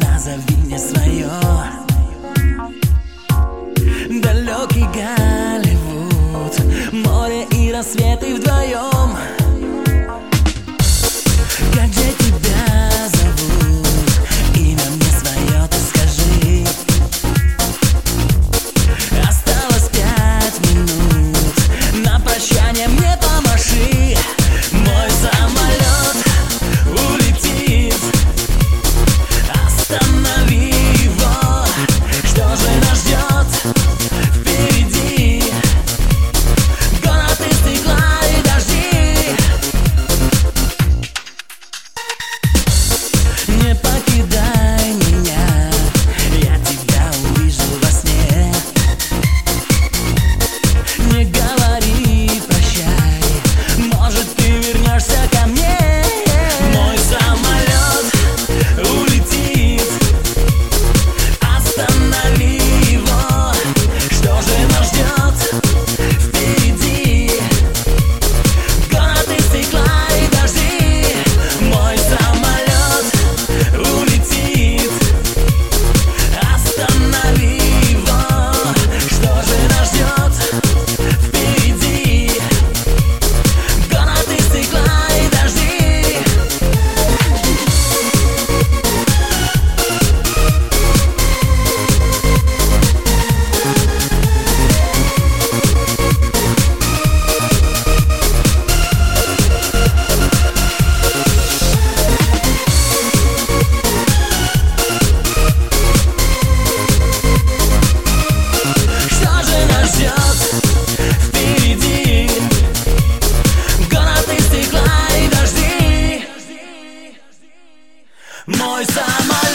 назови мне свое Далекий Голливуд Море и рассветы вдвоем Mooi samen.